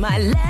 my life.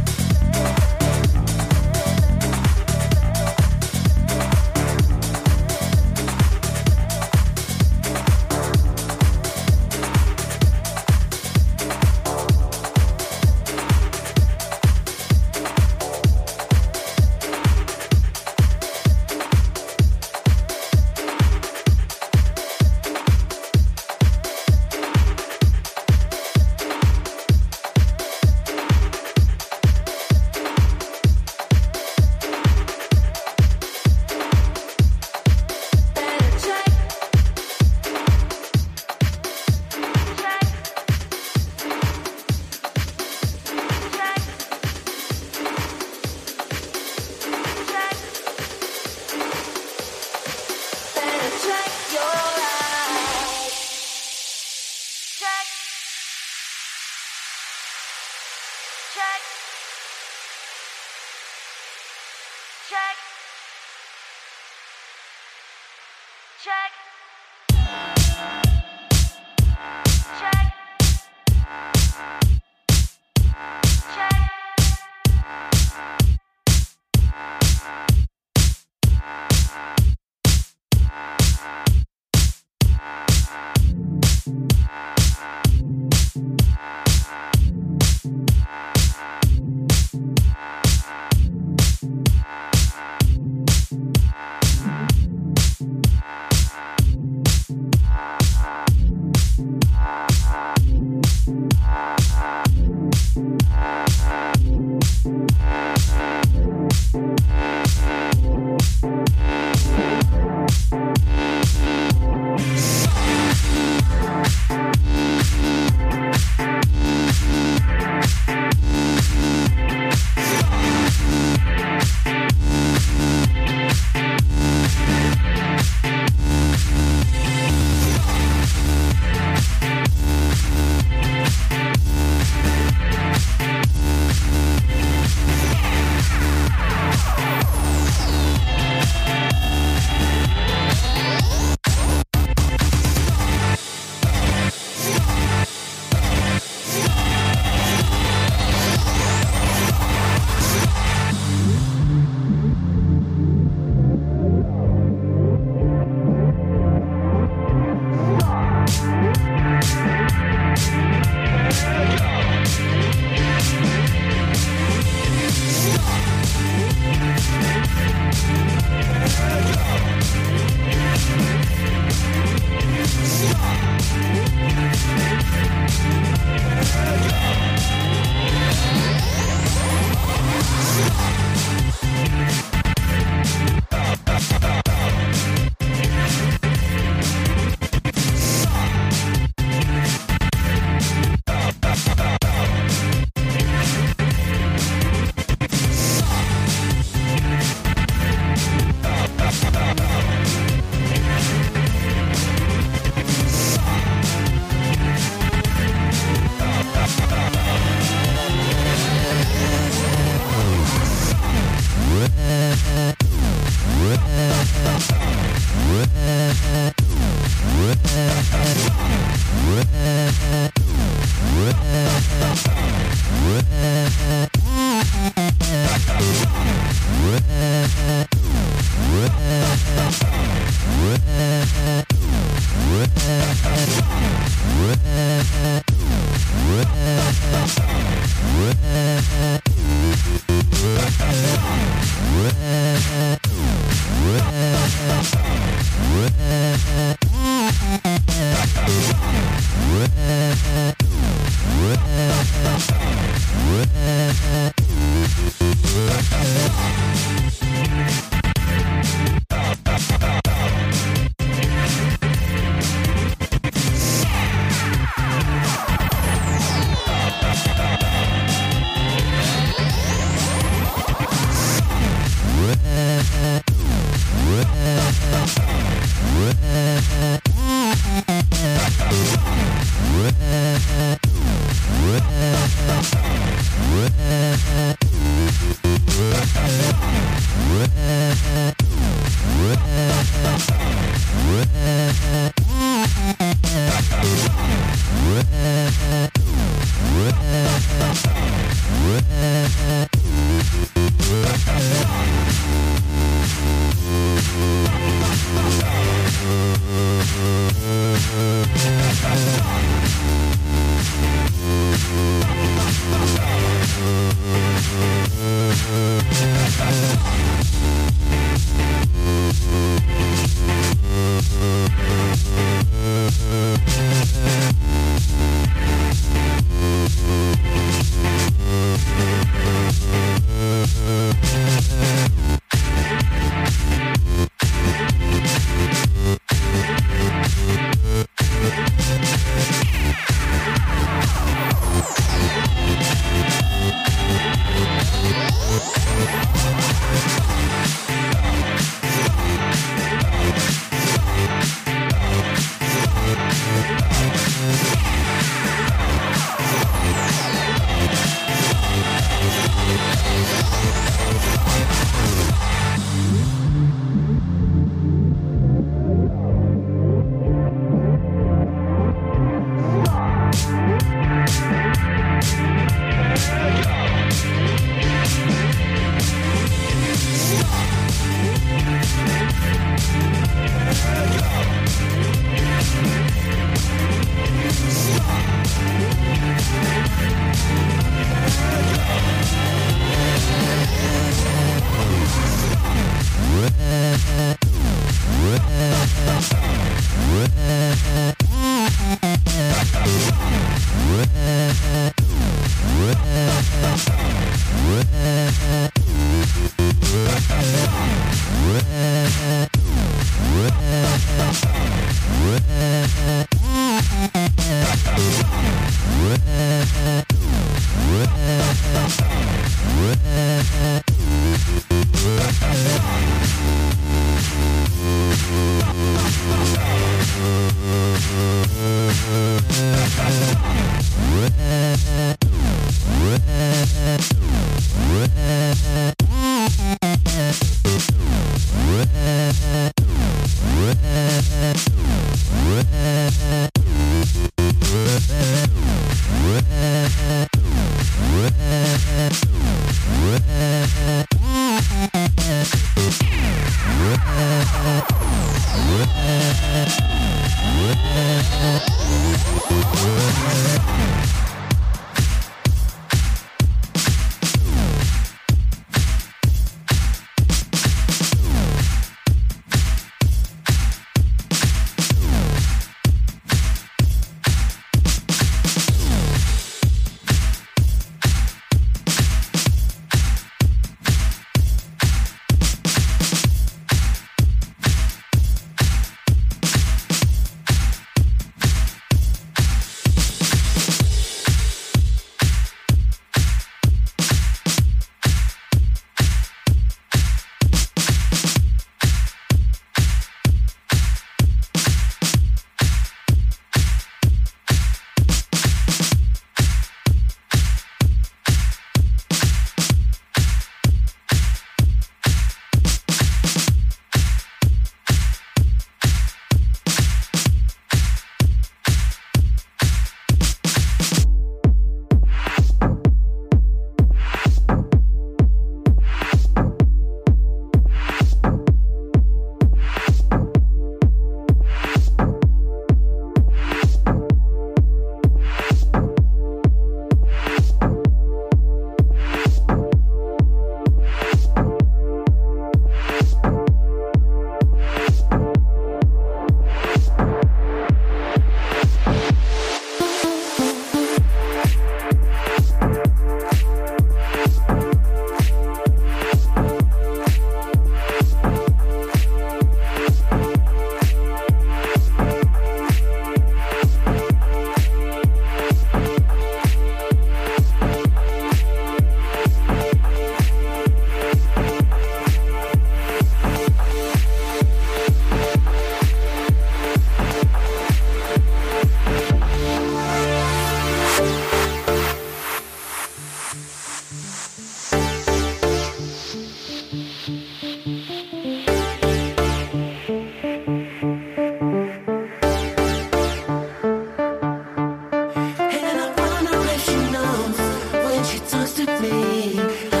She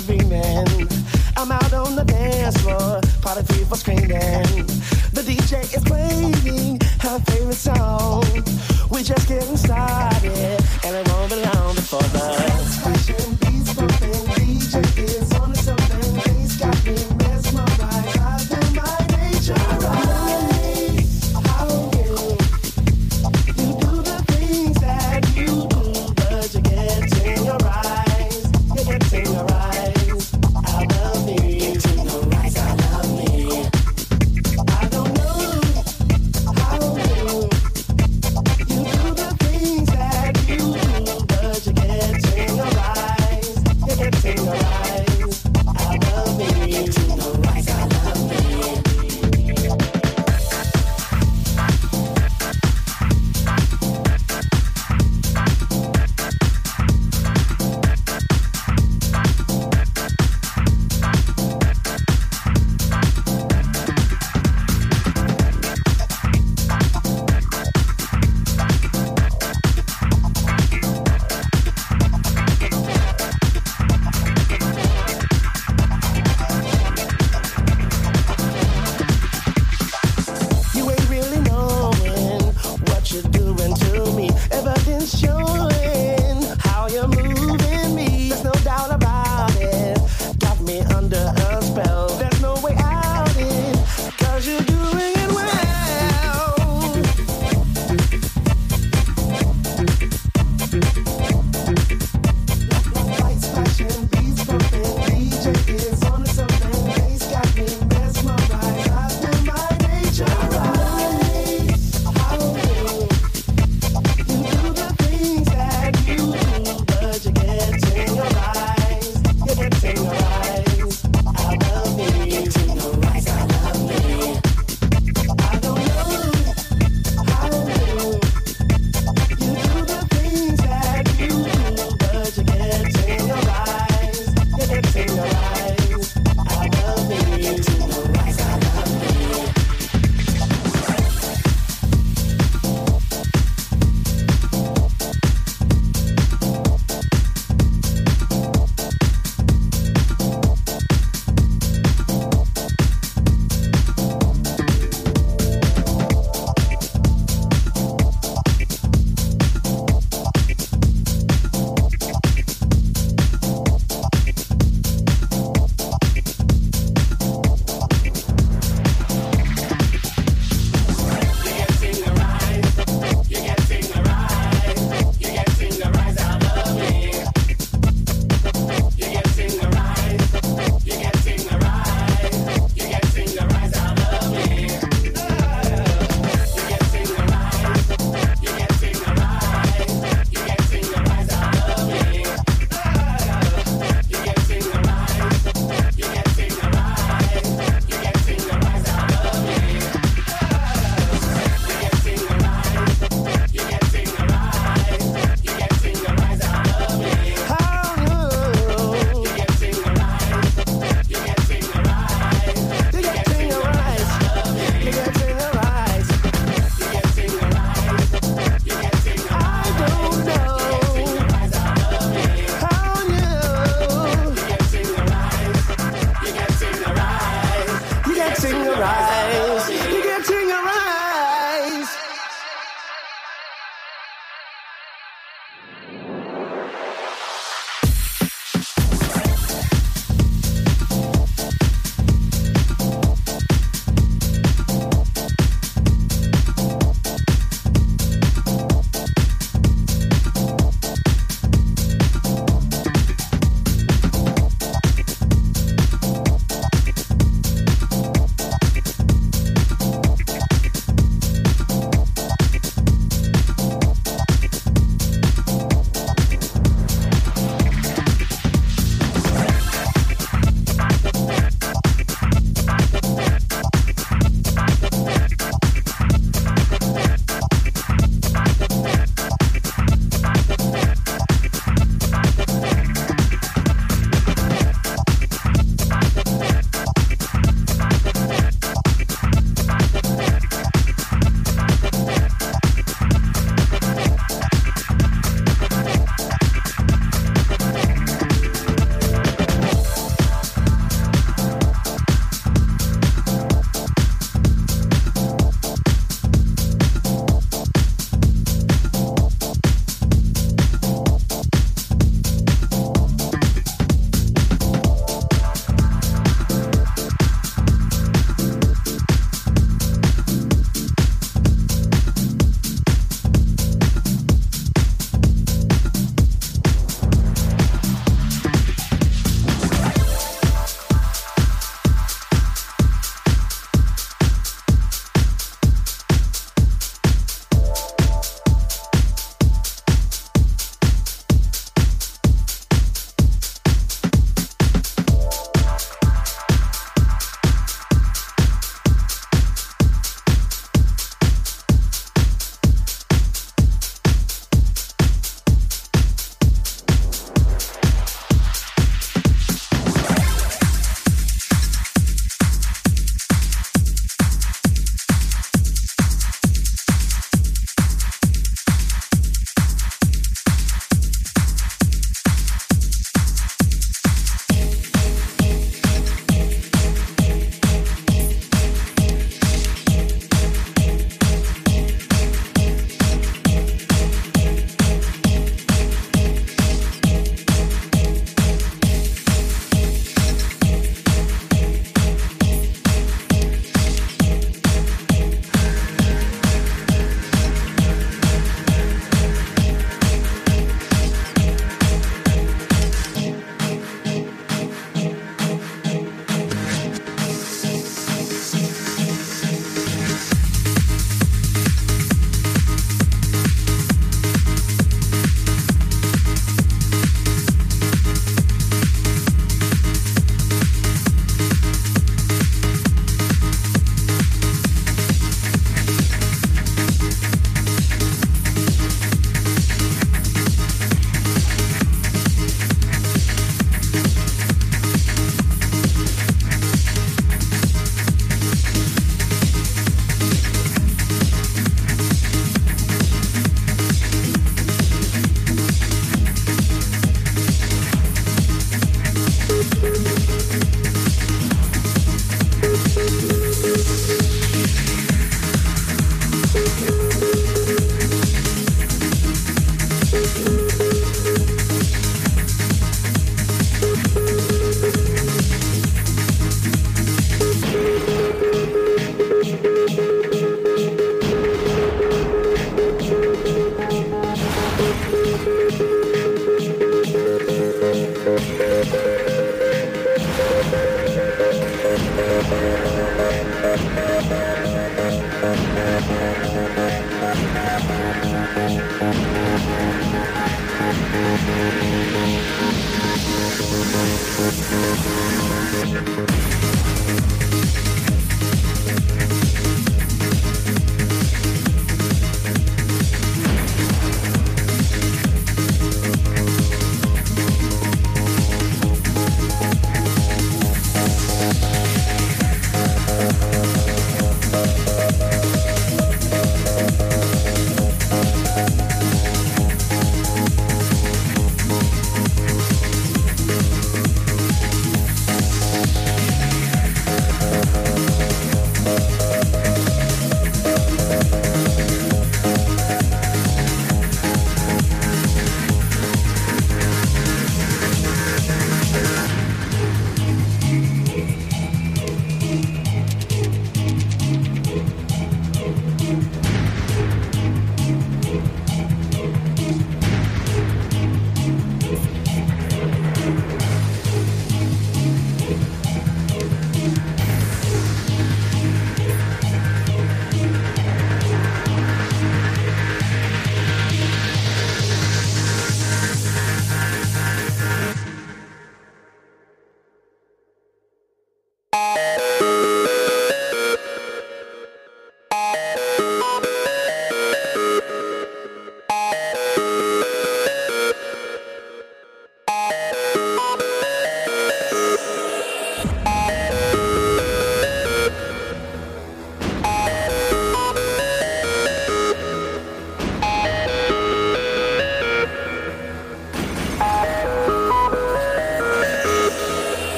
screaming. I'm out on the dance floor, party people screaming. The DJ is playing her favorite song. We just getting